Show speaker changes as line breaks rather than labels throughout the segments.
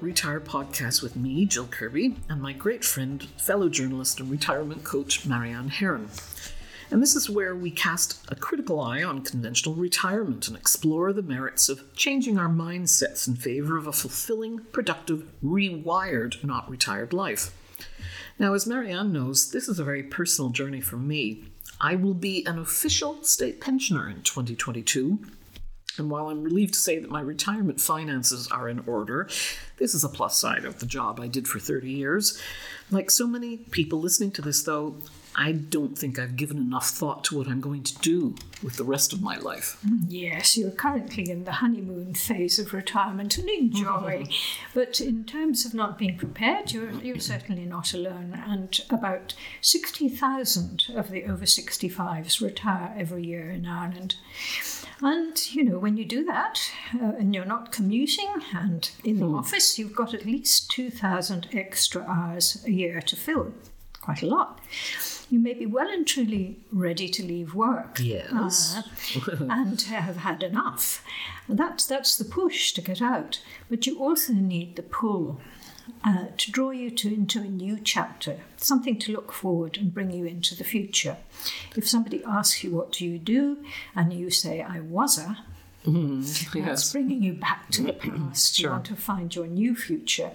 Retire podcast with me, Jill Kerby, and my great friend, fellow journalist and retirement coach, Marianne Heron. And this is where we cast a critical eye on conventional retirement and explore the merits of changing our mindsets in favor of a fulfilling, productive, rewired, not retired life. Now, as Marianne knows, this is a very personal journey for me. I will be an official state pensioner in 2022, and while I'm relieved to say that my retirement finances are in order, this is a plus side of the job I did for 30 years. Like so many people listening to this, though, I don't think I've given enough thought to what I'm going to do with the rest of my life.
Yes, you're currently in the honeymoon phase of retirement and enjoy. but in terms of not being prepared, you're, you're certainly not alone. And about 60,000 of the over 65s retire every year in Ireland. And, you know, when you do that uh, and you're not commuting and in the office, you've got at least 2,000 extra hours a year to fill. Quite a lot. You may be well and truly ready to leave work.
Yes.
uh, and have had enough. And that's, that's the push to get out. But you also need the pull uh, to draw you to, into a new chapter, something to look forward and bring you into the future. If somebody asks you, What do you do? and you say, I was a, Mm-hmm. that's
yes.
bringing you back to the past. You want to find your new future.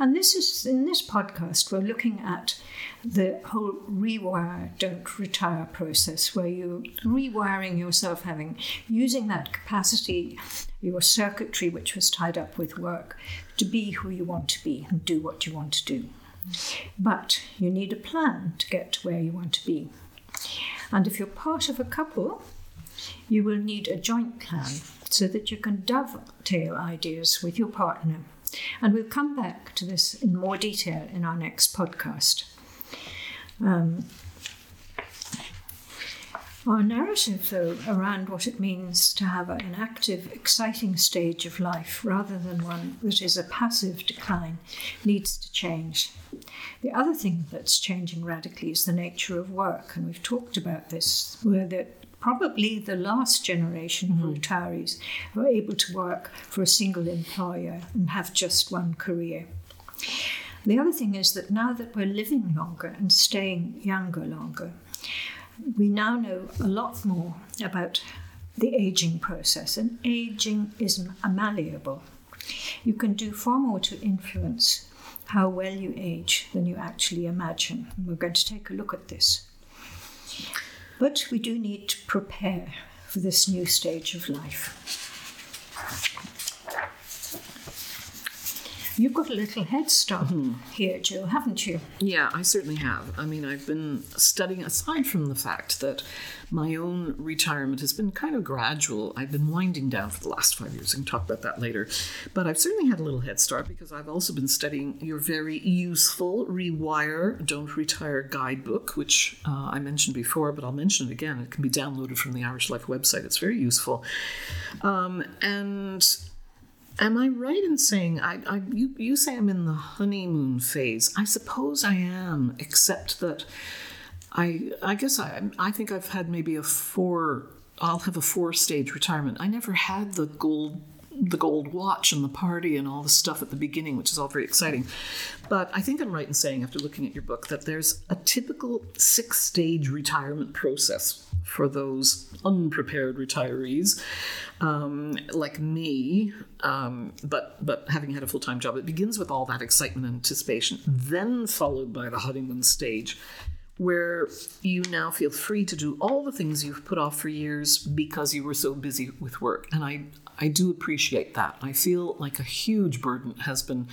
And this is in this podcast, we're looking at the whole rewire, don't retire process, where you're rewiring yourself, having using that capacity, your circuitry, which was tied up with work, to be who you want to be and do what you want to do. But you need a plan to get to where you want to be. And if you're part of a couple, you will need a joint plan so that you can dovetail ideas with your partner. And we'll come back to this in more detail in our next podcast. Um, our narrative, though, around what it means to have an active, exciting stage of life rather than one that is a passive decline, needs to change. The other thing that's changing radically is the nature of work, and we've talked about this, where that probably the last generation of mm-hmm. retirees were able to work for a single employer and have just one career. The other thing is that now that we're living longer and staying younger longer, we now know a lot more about the aging process, and aging is malleable. You can do far more to influence how well you age than you actually imagine. And we're going to take a look at this. But we do need to prepare for this new stage of life. You've got a little head start here, Jill, haven't you?
Yeah, I certainly have. I mean, I've been studying, aside from the fact that my own retirement has been kind of gradual, I've been winding down for the last five years. We can talk about that later. But I've certainly had a little head start because I've also been studying your very useful Rewire Don't Retire guidebook, which uh, I mentioned before, but I'll mention it again. It can be downloaded from the Irish Life website. It's very useful. Um, and Am I right in saying I, I you, you say I'm in the honeymoon phase? I suppose I am, except that I I guess I I think I've had maybe a four I'll have a four stage retirement. I never had the gold the gold watch and the party and all the stuff at the beginning, which is all very exciting. But I think I'm right in saying, after looking at your book, that there's a typical six stage retirement process for those unprepared retirees um, like me, um, but but having had a full time job, it begins with all that excitement and anticipation, then followed by the honeymoon stage, where you now feel free to do all the things you've put off for years because you were so busy with work. And I I do appreciate that. I feel like a huge burden has been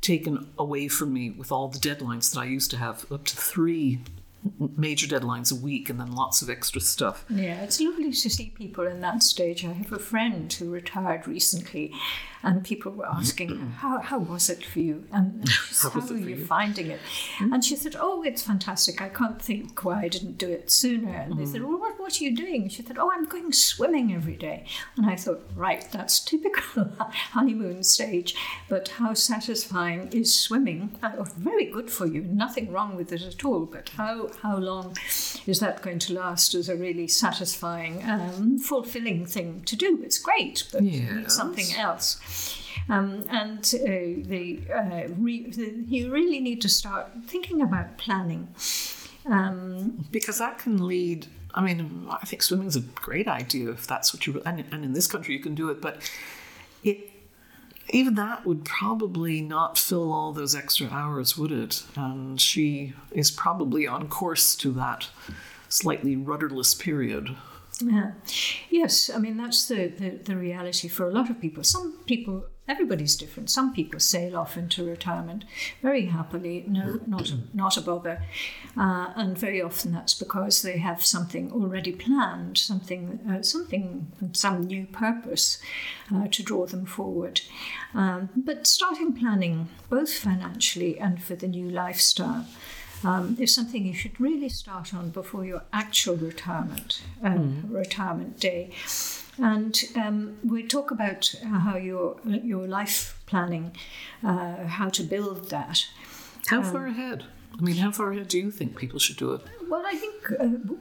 taken away from me with all the deadlines that I used to have, up to three major deadlines a week and then lots of extra stuff.
Yeah, it's lovely to see people in that stage. I have a friend who retired recently, and people were asking, "How, how was it for you?" And how, are you
you?"
finding it? And she said, "Oh, it's fantastic. I can't think why I didn't do it sooner." And they said, "Well, what, what are you doing?" She said, "Oh, I'm going swimming every day." And I thought, right, that's typical honeymoon stage. But how satisfying is swimming? Uh, very good for you. Nothing wrong with it at all. But how how long is that going to last as a really satisfying, um, fulfilling thing to do? It's great, but you need something else. Um, and uh, the, uh, re- the you really need to start thinking about planning. Um,
because that can lead i mean i think swimming's a great idea if that's what you and, and in this country you can do it but it even that would probably not fill all those extra hours would it and she is probably on course to that slightly rudderless period
Yeah. Yes, I mean that's the, the, the reality for a lot of people. Some people, everybody's different. Some people sail off into retirement very happily, no, not not a bother, uh, and very often that's because they have something already planned, something uh, something some new purpose uh, to draw them forward. Um, but starting planning, both financially and for the new lifestyle um, is something you should really start on before your actual retirement uh, retirement day. And um, we talk about uh, how your your life planning, uh, how to build that.
how far ahead i mean how far ahead do you think people should do it
Well, I think uh,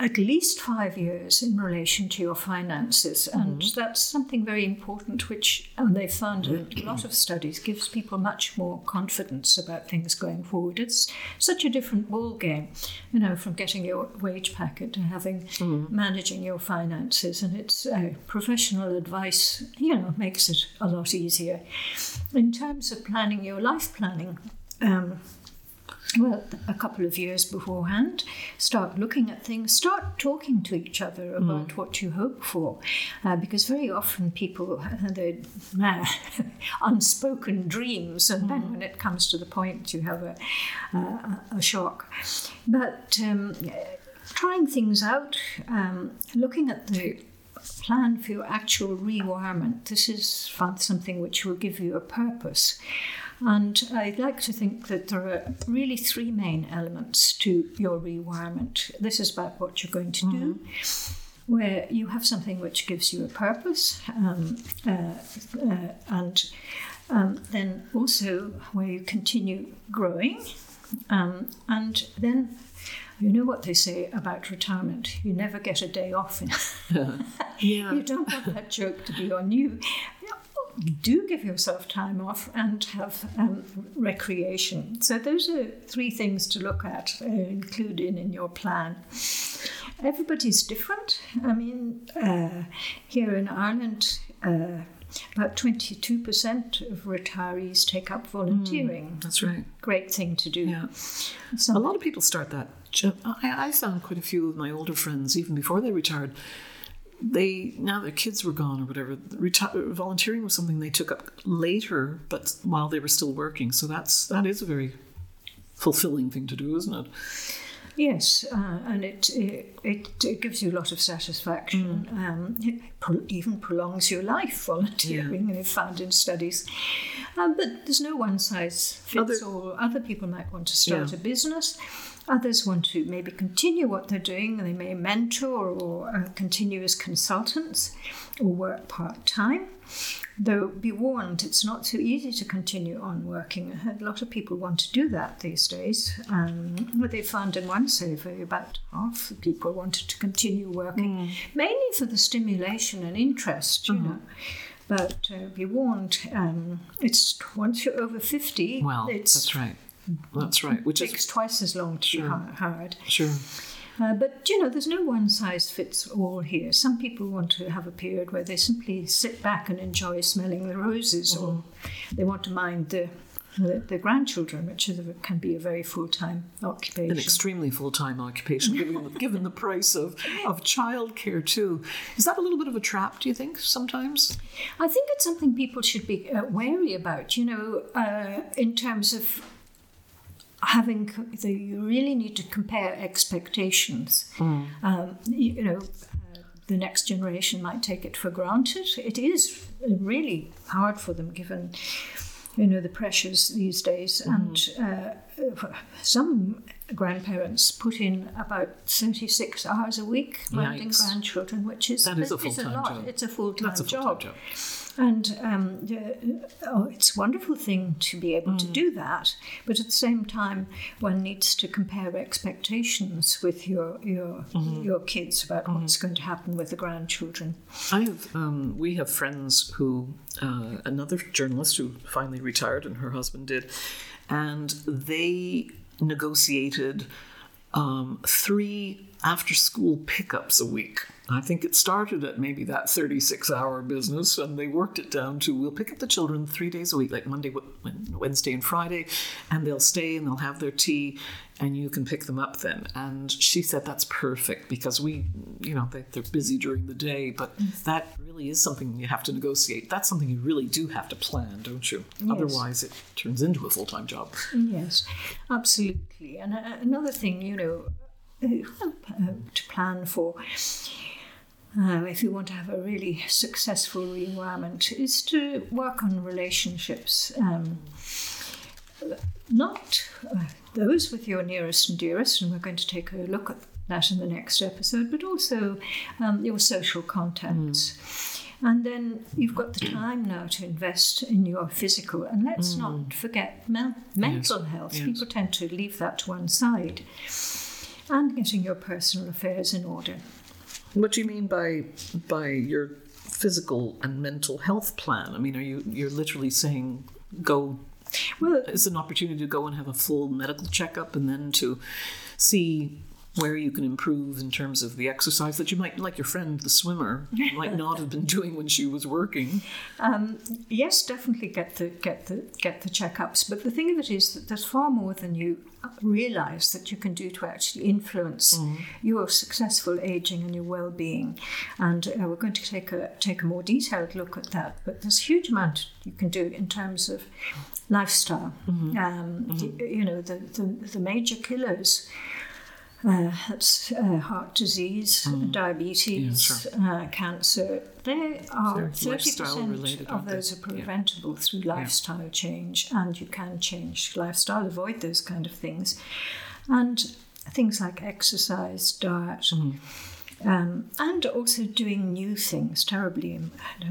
at least five years in relation to your finances, and that's something very important, which and they found in a lot of studies gives people much more confidence about things going forward. It's such a different ball game, you know, from getting your wage packet to having managing your finances, and it's uh, professional advice, you know, makes it a lot easier. In terms of planning your life planning. Um, well, a couple of years beforehand, start looking at things, start talking to each other about what you hope for. Uh, because very often people have their uh, unspoken dreams, and then when it comes to the point, you have a, a, a shock. But um, trying things out, um, looking at the plan for your actual rewirement. This is something which will give you a purpose. And I'd like to think that there are really three main elements to your rewirement. This is about what you're going to do, where you have something which gives you a purpose, um, uh, uh, and um, then also where you continue growing, um, and then you know what they say about retirement you never get a day off.
yeah
you don't want that joke to be on you. Do give yourself time off and have um, recreation. So, those are three things to look at, uh, including in your plan. Everybody's different. I mean, uh, here in Ireland, uh, about 22% of retirees take up volunteering.
that's right
Great thing to do.
yeah
Some-
a lot of people start that. I, I found quite a few of my older friends, even before they retired, they now their kids were gone or whatever. Reti- volunteering was something they took up later, but while they were still working. So that's that is a very fulfilling thing to do, isn't it?
Yes, uh, and it, it it gives you a lot of satisfaction. Um, it pro- even prolongs your life. Volunteering, they've found in studies. Um, but there's no one size fits
Other-
all. Other people might want to start
Yeah.
a business. Others want to maybe continue what they're doing. They may mentor or uh, continue as consultants or work part time. Though be warned, it's not so easy to continue on working. A lot of people want to do that these days. Um, what they found in one survey, about half the people wanted to continue working, mainly for the stimulation and interest, you know. But uh, be warned, um, it's once you're over 50,
Well,
it's,
that's right. That's right. Which
takes
is
twice as long to
Sure.
be hired.
sure.
Uh, but you know, there's no one size fits all here. Some people want to have a period where they simply sit back and enjoy smelling the roses, or they want to mind the the, the grandchildren, which is can be a very full time occupation.
An extremely full time occupation, given the, given the price of, of childcare, too. Is that a little bit of a trap, do you think, sometimes?
I think it's something people should be uh, wary about, you know, uh, in terms of having the, you really need to compare expectations. Um, you, you know, uh, the next generation might take it for granted. It is really hard for them given you know the pressures these days and uh, some grandparents put in about 36 hours a week minding
Yikes.
grandchildren which is
That is a full-time
lot
job.
it's a full-time
That's a full-time
job.
job.
And um, the- oh, it's a wonderful thing to be able to
Mm.
do that, but at the same time, one needs to compare expectations with your your
Mm-hmm.
your kids about what's going to happen with the grandchildren.
I have, um, we have friends who, uh, another journalist who finally retired and her husband did, and they negotiated um, three after school pickups a week. I think it started at maybe that 36 hour business, and they worked it down to we'll pick up the children three days a week, like Monday, Wednesday, and Friday, and they'll stay and they'll have their tea, and you can pick them up then. And she said that's perfect because we, you know, they, they're busy during the day, but that really is something you have to negotiate. That's something you really do have to plan, don't you? Otherwise, it turns into a full time job.
Yes, absolutely. And uh, another thing, you know, uh, to plan for. Uh, if you want to have a really successful rewirement, is to work on relationships. Um, not uh, those with your nearest and dearest, and we're going to take a look at that in the next episode, but also um, your social contacts. And then you've got the time now to invest in your physical, and let's not forget men- mental health.
yes.
People tend to leave that to one side, and getting your personal affairs in order.
What do you mean by by your physical and mental health plan? I mean, are you you're literally saying go?
Well,
It's an opportunity to go and have a full medical checkup, and then to see where you can improve in terms of the exercise that you might, like your friend, the swimmer, might not have been doing when she was working.
Um, yes, definitely get the get the get the checkups. But the thing of it is that there's far more than you realise that you can do to actually influence your successful aging and your well-being. And uh, we're going to take a take a more detailed look at that. But there's a huge amount you can do in terms of lifestyle. Um, y- You know, the, the the major killers. Uh, that's uh, heart disease, diabetes, uh, cancer. They are thirty percent of those are
Yeah.
preventable through lifestyle change, and you can change lifestyle, avoid those kind of things, and things like exercise, diet.
Mm-hmm.
Um, and also doing new things, terribly,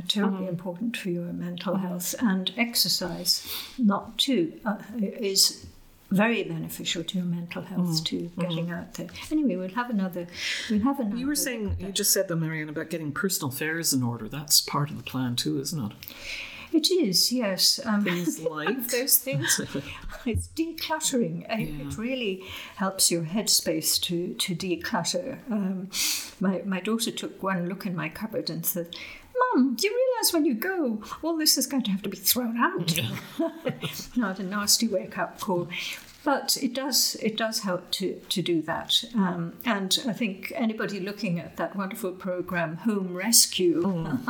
terribly
Mm-hmm.
important for your mental health. And exercise, not too, uh, is very beneficial to your mental health too. Getting out there. Anyway, we'll have another. We'll have another.
Mm-hmm. You were saying you just said though, Marianne, about getting personal affairs in order. That's part of the plan too, isn't it?
It is, yes. Um,
Things like?
those things. it's decluttering. Uh, It really helps your headspace to to declutter. Um, my my daughter took one look in my cupboard and said. Mum, do you realise when you go, all this is going to have to be thrown out? Not a nasty wake up call, but it does it does help to to do that. Um, and I think anybody looking at that wonderful program, Home Rescue,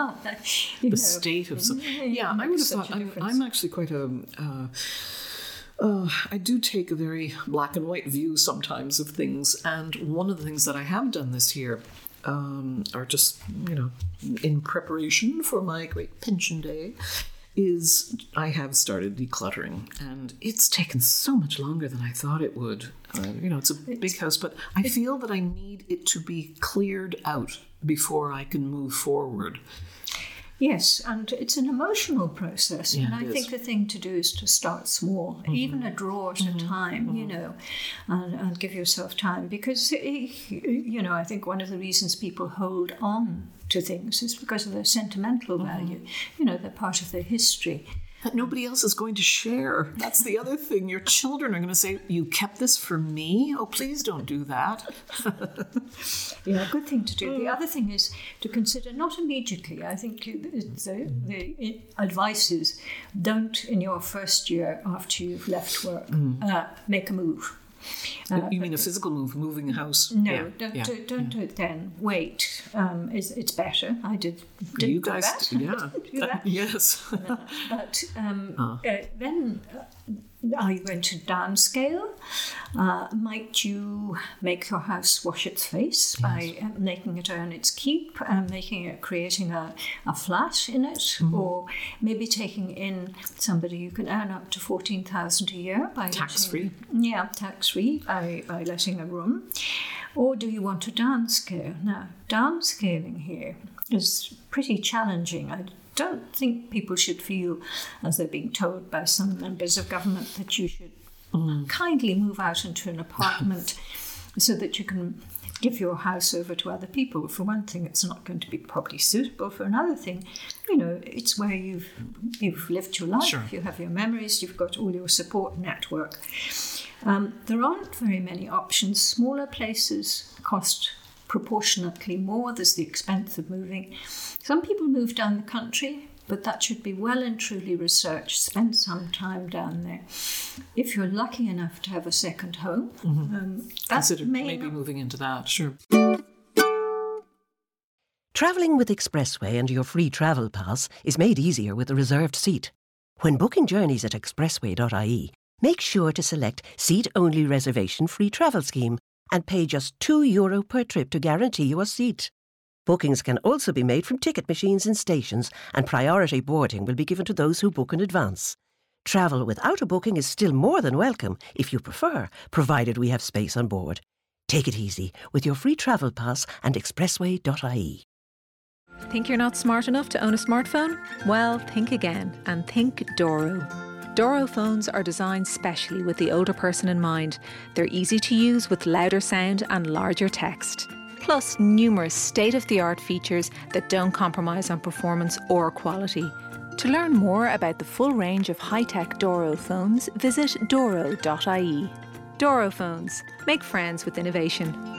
you
the
know,
state of some.
yeah,
I would have thought. I'm. I'm actually quite a. Uh, uh, I do take a very black and white view sometimes of things, and one of the things that I have done this year, um, or just you know, in preparation for my great pension day, is I have started decluttering, and it's taken so much longer than I thought it would. Uh, you know, it's a big house, but I feel that I need it to be cleared out before I can move forward.
Yes, and it's an emotional process.
Yeah,
and I think the thing to do is to start small, mm-hmm. even a drawer at a mm-hmm. time, you mm-hmm. know, and, and give yourself time. Because, eh, you know, I think one of the reasons people hold on to things is because of their sentimental value. You know, they're part of their history.
That nobody else is going to share. That's the other thing. Your children are going to say, You kept this for me? Oh, please don't do that.
Yeah, good thing to do. The other thing is to consider not immediately. I think the, the advice is don't in your first year after you've left work uh, make a move. Uh,
you mean a physical move, moving a house?
no,
Yeah,
don't,
yeah.
do, don't do it then. Wait. Um, it's, it's better. I did. did
You
do
guys,
that.
yeah.
do that.
yes.
But um,
Ah.
uh, then uh, are you going to downscale? Uh, might you make your house wash its face yes. by uh, making it earn its keep, and making it creating a, a flat in it, mm-hmm. or maybe taking in somebody you can earn up to fourteen thousand a year by
tax free.
Yeah, tax free by by letting a room, or do you want to downscale? Now, downscaling here is pretty challenging. I don't think people should feel as they're being told by some members of government that you should mm. kindly move out into an apartment so that you can give your house over to other people. For one thing, it's not going to be probably suitable. For another thing, you know, it's where you've you've lived your life, sure. you have your memories, you've got all your support network. Um, there aren't very many options. Smaller places cost proportionately more. There's the expense of moving. Some people move down the country, but that should be well and truly researched. Spend some time down there. If you're lucky enough to have a second home, mm-hmm. um,
consider maybe not... moving into that. Sure.
Travelling with Expressway and your free travel pass is made easier with a reserved seat. When booking journeys at expressway.ie, make sure to select Seat Only Reservation Free Travel Scheme and pay just €2 Euro per trip to guarantee you a seat. Bookings can also be made from ticket machines in stations, and priority boarding will be given to those who book in advance. Travel without a booking is still more than welcome if you prefer, provided we have space on board. Take it easy with your free travel pass and expressway.ie.
Think you're not smart enough to own a smartphone? Well, think again and think Doro. Doro phones are designed specially with the older person in mind. They're easy to use with louder sound and larger text. Plus, numerous state of the art features that don't compromise on performance or quality. To learn more about the full range of high tech Doro phones, visit doro.ie. Doro phones. Make friends with innovation.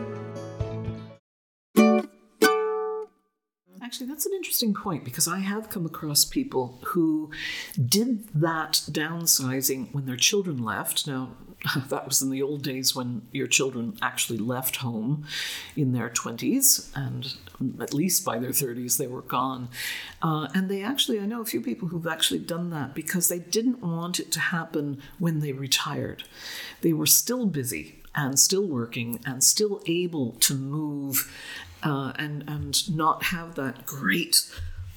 Actually, that's an interesting point because I have come across people who did that downsizing when their children left. Now, that was in the old days when your children actually left home in their 20s, and at least by their 30s they were gone. Uh, and they actually, I know a few people who've actually done that because they didn't want it to happen when they retired. They were still busy and still working and still able to move uh, and and not have that great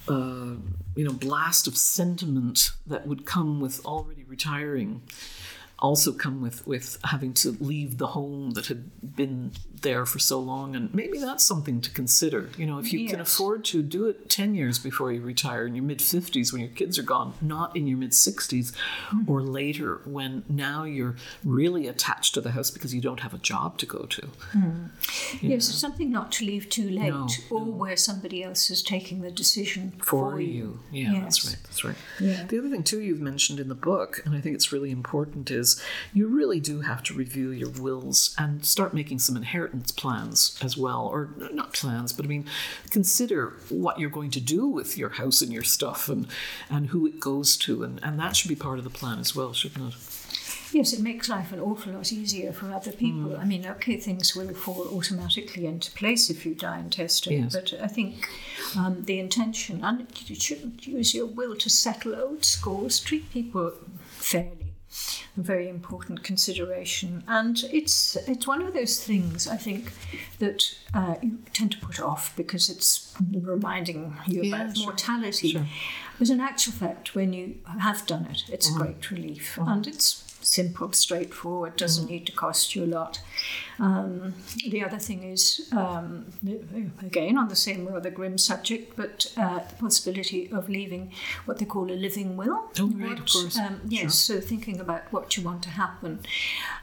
uh, you know blast of sentiment that would come with already retiring also come with with having to leave the home that had been there for so long and maybe that's something to consider you know if you yes. can afford to do it 10 years before you retire in your mid 50s when your kids are gone not in your mid 60s mm. or later when now you're really attached to the house because you don't have a job to go to
mm. yes know. something not to leave too late no, or no. where somebody else is taking the decision for,
for you. you. yeah yes. that's right that's right yeah. the other thing too you've mentioned in the book and i think it's really important is you really do have to review your wills and start making some inheritance plans as well, or not plans, but I mean, consider what you're going to do with your house and your stuff and, and who it goes to, and, and that should be part of the plan as well, shouldn't it?
Yes, it makes life an awful lot easier for other people. Mm. I mean, okay, things will fall automatically into place if you die intestate, yes. but I think um, the intention, and you shouldn't use your will to settle old scores, treat people fairly a very important consideration. And it's it's one of those things I think that uh, you tend to put off because it's reminding you yeah, about sure. mortality. Sure. But in actual fact, when you have done it, it's mm. a great relief, mm. and it's simple, straightforward, doesn't mm. need to cost you a lot. Um, the other thing is, um, again, on the same rather grim subject, but uh, the possibility of leaving what they call a living will.
Oh, right, of course. Um,
yes, sure. so thinking about what you want to happen.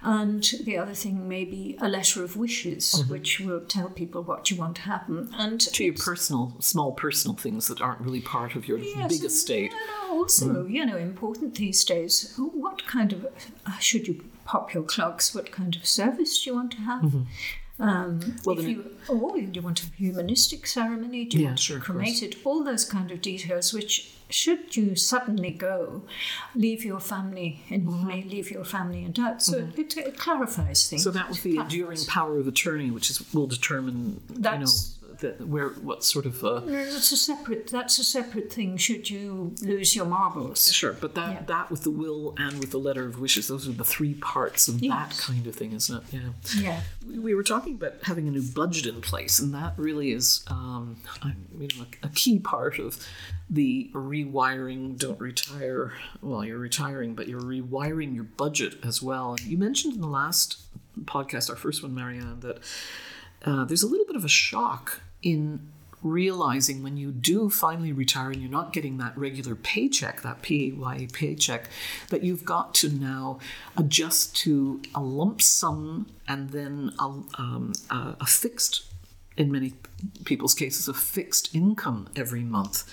And the other thing may be a letter of wishes, mm-hmm. which will tell people what you want to happen. And
to your personal, small personal things that aren't really part of your
yes,
big estate.
No, also, you know, important these days. What kind of uh, should you pop your clogs? What kind of service do you want to have? Um,
Mm-hmm. Well,
if you, or do you want a humanistic ceremony? Do you
Yeah,
want
sure,
to
of course.
cremate it? All those kind of details, which should you suddenly go, leave your family and
Mm-hmm.
may leave your family in doubt. So it, it clarifies things.
So that was the
Clarifies.
enduring power of attorney, which is will determine, you know,
That's-
the, where what sort of. Uh,
That's a separate. That's a separate thing. Should you lose your marbles?
Sure, but that
Yeah.
that with the will and with the letter of wishes, those are the three parts of that kind of thing, isn't it? Yeah.
Yeah.
We- We were talking about having a new budget in place, and that really is, um, I- you know, a, a key part of the rewiring. Don't retire. Well, you're retiring, but you're rewiring your budget as well. And you mentioned in the last podcast, our first one, Marianne, that uh, there's a little bit of a shock in realizing when you do finally retire and you're not getting that regular paycheck, that PAYE paycheck, that you've got to now adjust to a lump sum and then a, um, a, a fixed, in many people's cases, a fixed income every month.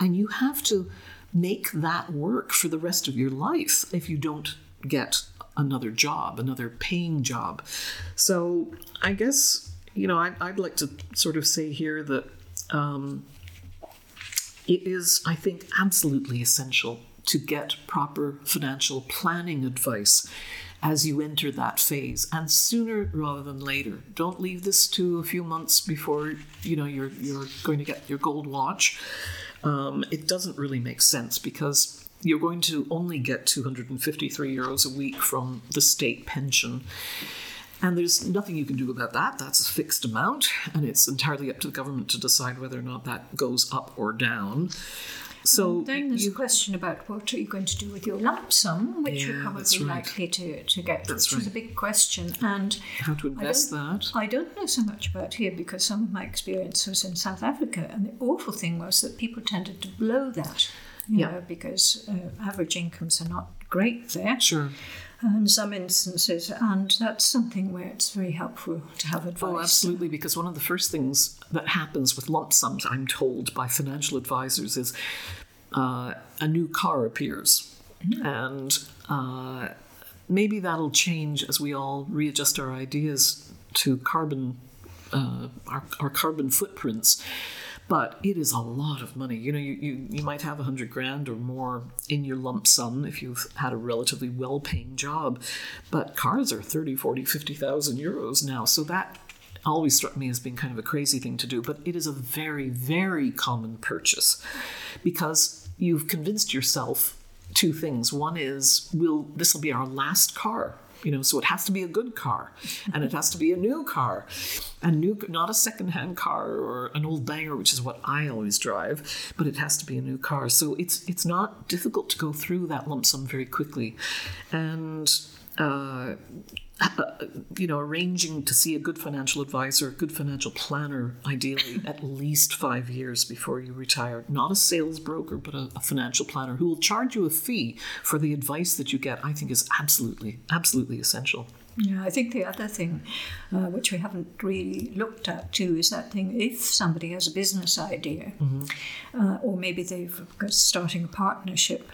And you have to make that work for the rest of your life if you don't get another job, another paying job. So I guess, you know, I, I'd like to sort of say here that um, it is, I think, absolutely essential to get proper financial planning advice as you enter that phase and sooner rather than later. Don't leave this to a few months before you know you're you're going to get your gold watch. Um, it doesn't really make sense because you're going to only get 253 euros a week from the state pension and there's nothing you can do about that. That's a fixed amount, and it's entirely up to the government to decide whether or not that goes up or down. So
Then there's
you,
a question about what are you going to do with your lump sum, which
Yeah,
you're probably
right.
likely to, to get,
That's
which is a big question. And
how to
I
invest
don't-
that?
I don't know so much about here because some of my experience was in South Africa, and the awful thing was that people tended to blow that, you
Yeah.
know, because uh, average incomes are not great there
Sure.
In some instances, and that's something where it's very helpful to have advice.
Oh, absolutely. Because one of the first things that happens with lump sums, I'm told by financial advisors, is uh, a new car appears. And uh, maybe that'll change as we all readjust our ideas to carbon, uh, our, our carbon footprints. But it is a lot of money. You know, you, you, you might have a hundred grand or more in your lump sum if you've had a relatively well paying job. But cars are 30, 40, 50,000 euros now. So that always struck me as being kind of a crazy thing to do, but it is a very, very common purchase because you've convinced yourself two things. One is, will this will be our last car? You know, so it has to be a good car, and it has to be a new car, a new, not a second-hand car or an old banger, which is what I always drive, but it has to be a new car. So it's it's not difficult to go through that lump sum very quickly, and uh, you know, arranging to see a good financial advisor, a good financial planner, ideally at least five years before you retire. Not a sales broker, but a, a financial planner who will charge you a fee for the advice that you get, I think is absolutely, absolutely essential.
Yeah, I think the other thing, uh, which we haven't really looked at too, is that thing if somebody has a business idea, uh, or maybe they've got starting a partnership,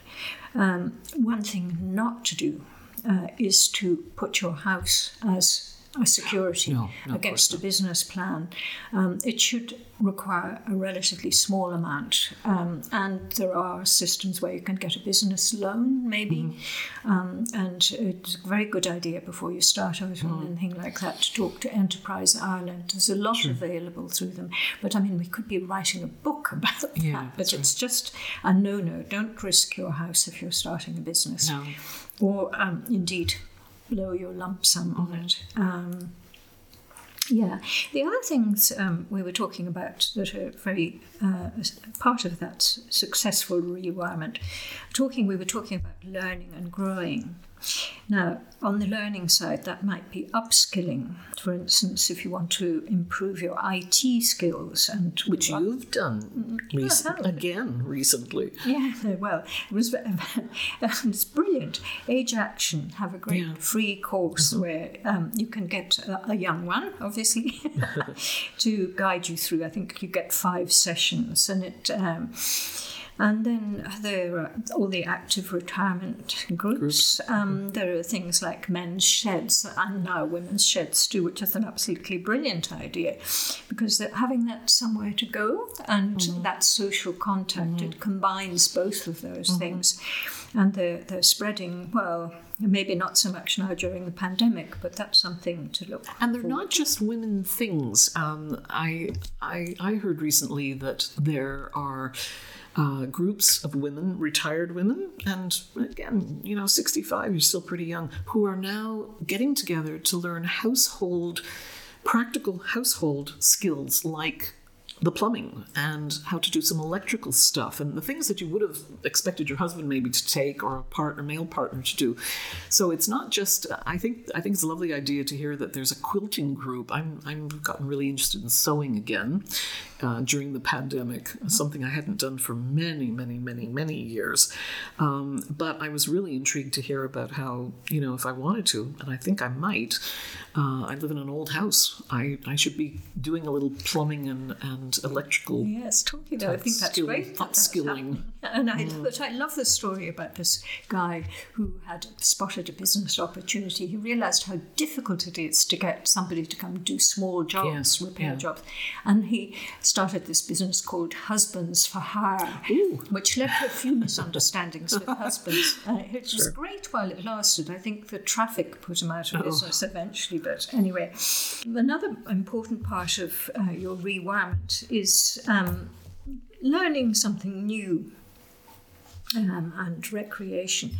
um, one thing not to do uh, is to put your house as a security
No, no,
against a business plan. Um, it should require a relatively small amount, um, and there are systems where you can get a business loan, maybe.
Mm-hmm.
Um, and it's a very good idea before you start out
Mm-hmm.
on anything like that to talk to Enterprise Ireland. There's a lot available through them. But I mean, we could be writing a book about
Yeah,
that. But
that's
it's just a no no. Don't risk your house if you're starting a business.
No.
Or um, indeed, blow your lump sum on it. Um, yeah. The other things um, we were talking about that are very uh, part of that successful rewirement, talking we were talking about learning and growing. Now, on the learning side, that might be upskilling. For instance, if you want to improve your IT skills and
Which you've done recent,
have.
again recently.
yeah, well. It was it's brilliant. Age Action have a great
Yeah.
free course where um, you can get a, a young one, obviously, to guide you through. I think you get five sessions, and it. Um, And then there are all the active retirement groups. Um, there are things like men's sheds and now women's sheds too, which is an absolutely brilliant idea because having that somewhere to go and mm-hmm. that social contact, mm-hmm. it combines both of those mm-hmm. things. And they're, they're spreading, well, maybe not so much now during the pandemic, but that's something to look.
And they're not just women things. Um, I, I I heard recently that there are uh, groups of women, retired women, and again, you know, 65, you're still pretty young, who are now getting together to learn household, practical household skills like the plumbing and how to do some electrical stuff and the things that you would have expected your husband maybe to take or a partner male partner to do so it's not just i think i think it's a lovely idea to hear that there's a quilting group i'm i'm gotten really interested in sewing again uh, during the pandemic, something I hadn't done for many, many, many, many years. Um, but I was really intrigued to hear about how, you know, if I wanted to, and I think I might, uh, I live in an old house. I, I should be doing a little plumbing and, and electrical.
Yes, talking about, I think that's skill, great.
Upskilling.
and I, mm. but I love the story about this guy who had spotted a business opportunity. He realized how difficult it is to get somebody to come do small jobs, repair yeah. jobs. And he started this business called Husbands for Hire, Ooh. which led to a few misunderstandings with husbands. Uh, it sure. was great while it lasted. I think the traffic put him out of oh. business eventually. But anyway, another important part of uh, your rewirement is um, learning something new um, and recreation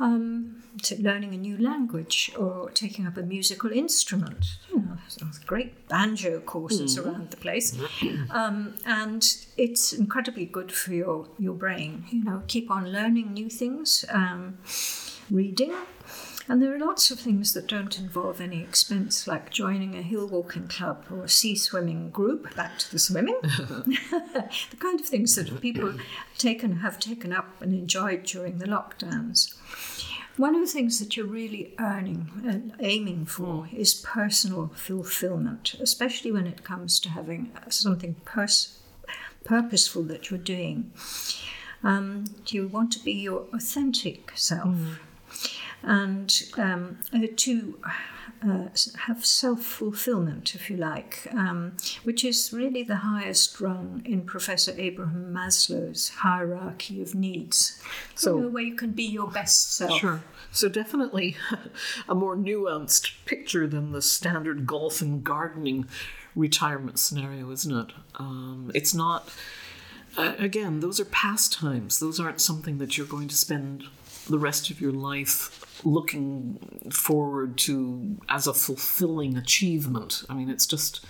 um, learning a new language or taking up a musical instrument. You know, great banjo courses mm. around the place, um, and it's incredibly good for your your brain. You know, keep on learning new things, um, reading. And there are lots of things that don't involve any expense, like joining a hill walking club or a sea swimming group. Back to the swimming, the kind of things that people taken have taken up and enjoyed during the lockdowns. One of the things that you're really earning and aiming for is personal fulfillment, especially when it comes to having something pers- purposeful that you're doing. Um, you want to be your authentic self. Mm. And um, to uh, have self fulfillment, if you like, um, which is really the highest rung in Professor Abraham Maslow's hierarchy of needs. So, you know, where you can be your best self.
Sure. So, definitely a more nuanced picture than the standard golf and gardening retirement scenario, isn't it? Um, it's not, uh, again, those are pastimes. Those aren't something that you're going to spend the rest of your life looking forward to as a fulfilling achievement. I mean, it's just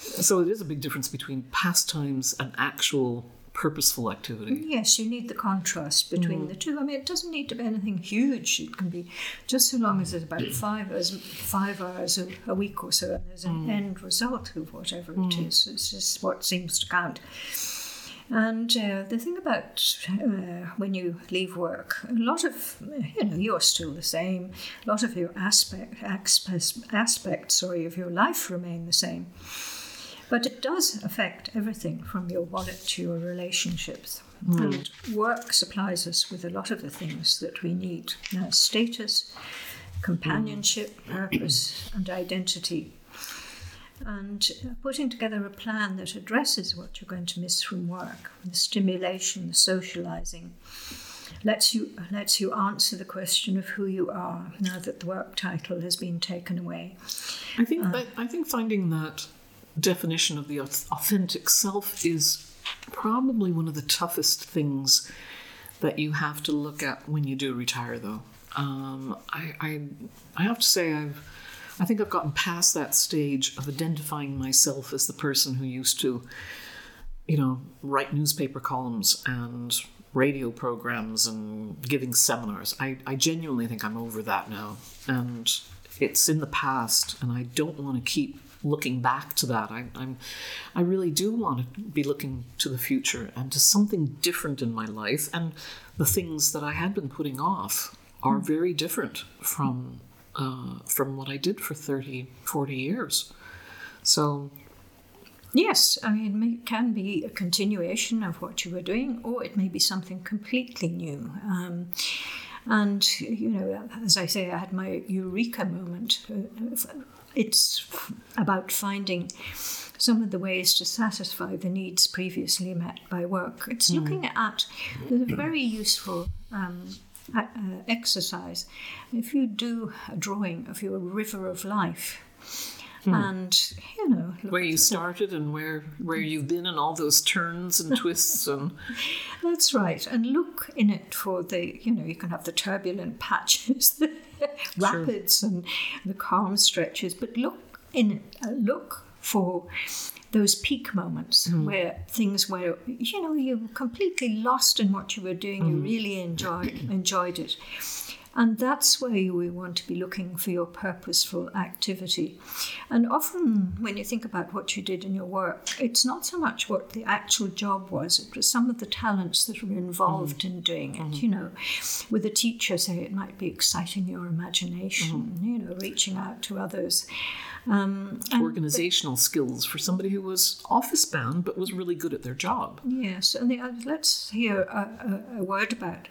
so it is a big difference between pastimes and actual purposeful activity.
Yes, you need the contrast between mm. the two. I mean, it doesn't need to be anything huge. It can be just so long as it's about five hours, five hours a, a week or so, and there's an mm. end result of whatever mm. it is. It's just what seems to count. And uh, the thing about uh, when you leave work, a lot of, you know, you're still the same. A lot of your aspect, aspects, aspects sorry, of your life remain the same. But it does affect everything from your wallet to your relationships. Mm. And work supplies us with a lot of the things that we need now, status, companionship, mm. purpose, and identity and putting together a plan that addresses what you're going to miss from work the stimulation, the socializing. Lets you, lets you answer the question of who you are now that the work title has been taken away.
I think, uh, I think finding that definition of the authentic self is probably one of the toughest things that you have to look at when you do retire, though. Um, I, I, I have to say, I've I think I've gotten past that stage of identifying myself as the person who used to, you know, write newspaper columns and radio programs and giving seminars. I, I genuinely think I'm over that now. And it's in the past, and I don't want to keep looking back to that. I, I'm, I really do want to be looking to the future and to something different in my life. And the things that I had been putting off are hmm. very different from uh, from what I did for 30, 40 years. So
Yes, I mean, it can be a continuation of what you were doing, or it may be something completely new. Um, and, you know, as I say, I had my eureka moment. It's about finding some of the ways to satisfy the needs previously met by work. It's mm. looking at the very useful um, uh, exercise. If you do a drawing of your river of life, Hmm. and you know
where you started and where where you've been and all those turns and twists and
that's right and look in it for the you know you can have the turbulent patches the rapids sure. and the calm stretches but look in it uh, look for those peak moments mm. where things were you know you were completely lost in what you were doing mm. you really enjoyed enjoyed it and that's where we want to be looking for your purposeful activity. And often, when you think about what you did in your work, it's not so much what the actual job was, it was some of the talents that were involved mm-hmm. in doing it. Mm-hmm. You know, with a teacher, say it might be exciting your imagination, mm-hmm. you know, reaching out to others.
Um, Organizational the, skills for somebody who was office bound but was really good at their job.
Yes, and the, uh, let's hear a, a, a word about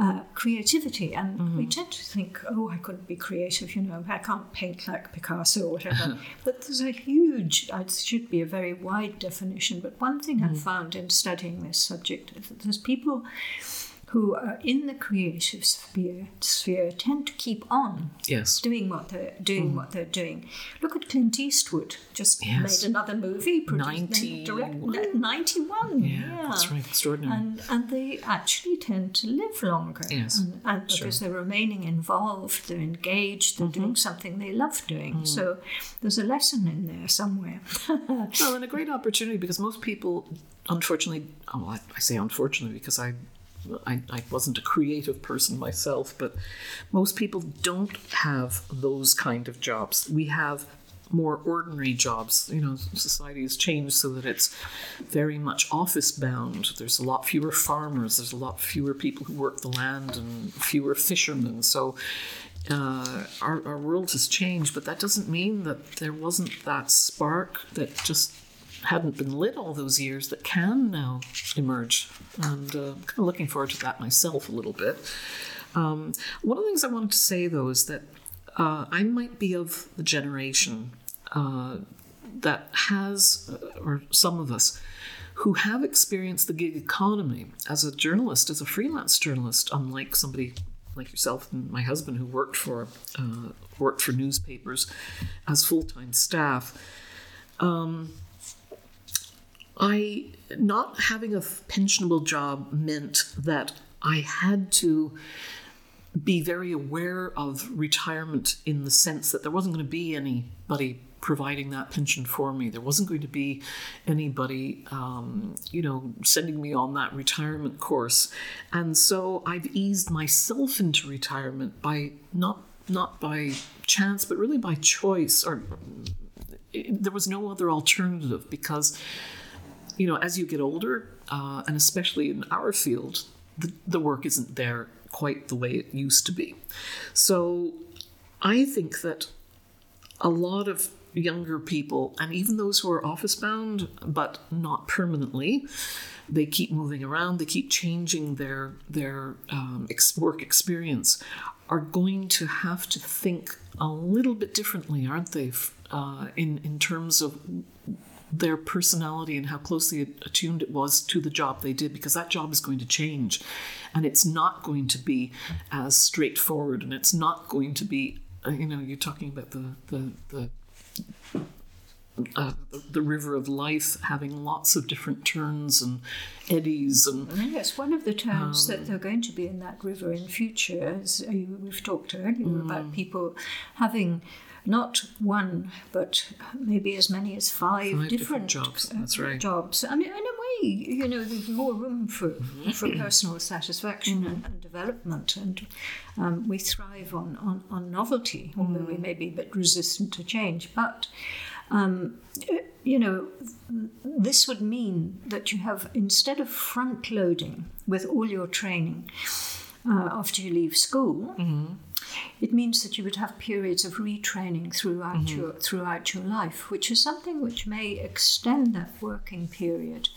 uh, creativity. And mm-hmm. we tend to think, oh, I couldn't be creative, you know, I can't paint like Picasso or whatever. but there's a huge, it should be a very wide definition. But one thing mm-hmm. I've found in studying this subject is that there's people who are in the creative sphere, sphere tend to keep on
yes.
doing what they're doing mm. what they're doing. Look at Clint Eastwood, just yes. made another movie,
produced 91.
91.
Yeah, yeah, that's right, extraordinary.
And, and they actually tend to live longer.
Yes,
and, and because sure. they're remaining involved, they're engaged, they're mm-hmm. doing something they love doing. Mm. So there's a lesson in there somewhere.
well, and a great opportunity because most people, unfortunately, oh, I, I say unfortunately because I I, I wasn't a creative person myself, but most people don't have those kind of jobs. We have more ordinary jobs. You know, society has changed so that it's very much office bound. There's a lot fewer farmers, there's a lot fewer people who work the land, and fewer fishermen. So uh, our, our world has changed, but that doesn't mean that there wasn't that spark that just hadn't been lit all those years that can now emerge. And uh, I'm kind of looking forward to that myself a little bit. Um, one of the things I wanted to say, though, is that uh, I might be of the generation uh, that has, uh, or some of us, who have experienced the gig economy as a journalist, as a freelance journalist, unlike somebody like yourself and my husband who worked for uh, worked for newspapers as full time staff. Um, I not having a pensionable job meant that I had to be very aware of retirement in the sense that there wasn't going to be anybody providing that pension for me. There wasn't going to be anybody, um, you know, sending me on that retirement course, and so I've eased myself into retirement by not not by chance, but really by choice. Or there was no other alternative because you know, as you get older, uh, and especially in our field, the, the work isn't there quite the way it used to be. So I think that a lot of younger people, and even those who are office bound but not permanently, they keep moving around, they keep changing their their um, work experience, are going to have to think a little bit differently, aren't they? Uh, in in terms of their personality and how closely attuned it was to the job they did because that job is going to change and it's not going to be as straightforward and it's not going to be uh, you know you're talking about the the the uh, the, river of life having lots of different turns and eddies and
yes one of the terms um, that they're going to be in that river in future as uh, we've talked earlier mm. about people having not one, but maybe as many as five,
five different, different, jobs. That's right.
Jobs. I mean, in a way, you know, there's more room for for personal satisfaction and, and, development, and um, we thrive on on, on novelty, although we mm. may be a bit resistant to change. But um, you know, this would mean that you have instead of front loading with all your training uh, after you leave school, it means that you would have periods of retraining throughout mm-hmm. your throughout your life, which is something which may extend that working period.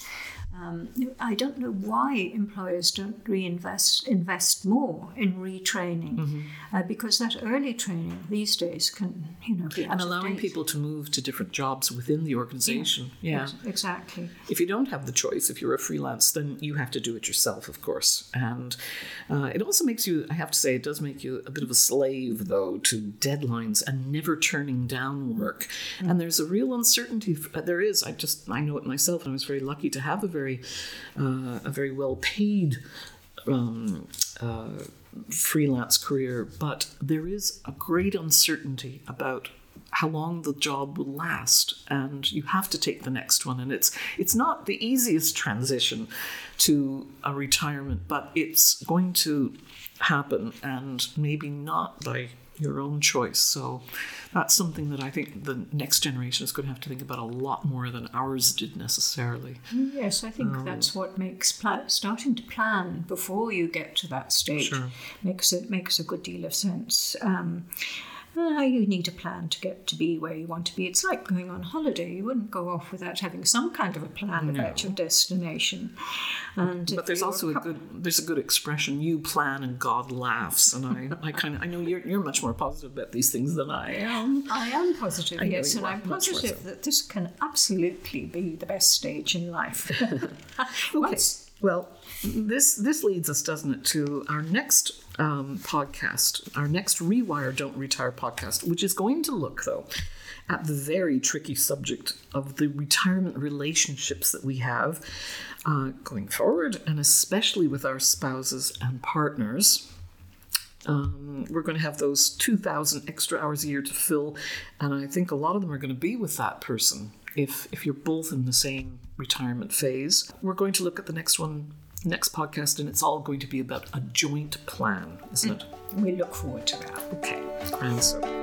Um, I don't know why employers don't reinvest invest more in retraining, uh, because that early training these days can you know be
And allowing people to move to different jobs within the organization. Yeah.
Ex- exactly.
If you don't have the choice, if you're a freelance, then you have to do it yourself, of course. And uh, it also makes you, I have to say, it does make you a bit of a slave, though, to deadlines and never turning down work. And there's a real uncertainty. There is. I just, I know it myself, and I was very lucky to have a very, uh, a very well paid um, uh, freelance career, but there is a great uncertainty about how long the job will last and you have to take the next one and it's it's not the easiest transition to a retirement but it's going to happen and maybe not by your own choice so that's something that I think the next generation is going to have to think about a lot more than ours did necessarily.
Yes, I think that's what makes pla- starting to plan before you get to that stage
Sure.
makes it makes a good deal of sense. Um, uh, you need a plan to get to be where you want to be. It's like going on holiday. You wouldn't go off without having some kind of a plan about your destination. And
But there's also a good there's a good expression. You plan and God laughs, and I, I kind of I know you're you're much more positive about these things than I am.
I am positive,
I
yes, and I'm positive that this can absolutely be the best stage in life. Once-
Well, this this leads us, doesn't it, to our next um, podcast, our next Rewire Don't Retire podcast, which is going to look though at the very tricky subject of the retirement relationships that we have uh, going forward, and especially with our spouses and partners. Um, we're going to have those 2,000 extra hours a year to fill, and I think a lot of them are going to be with that person if, if you're both in the same retirement phase. We're going to look at the next one, next podcast, and it's all going to be about a joint plan, isn't it?
we look forward to that.
Okay, and so.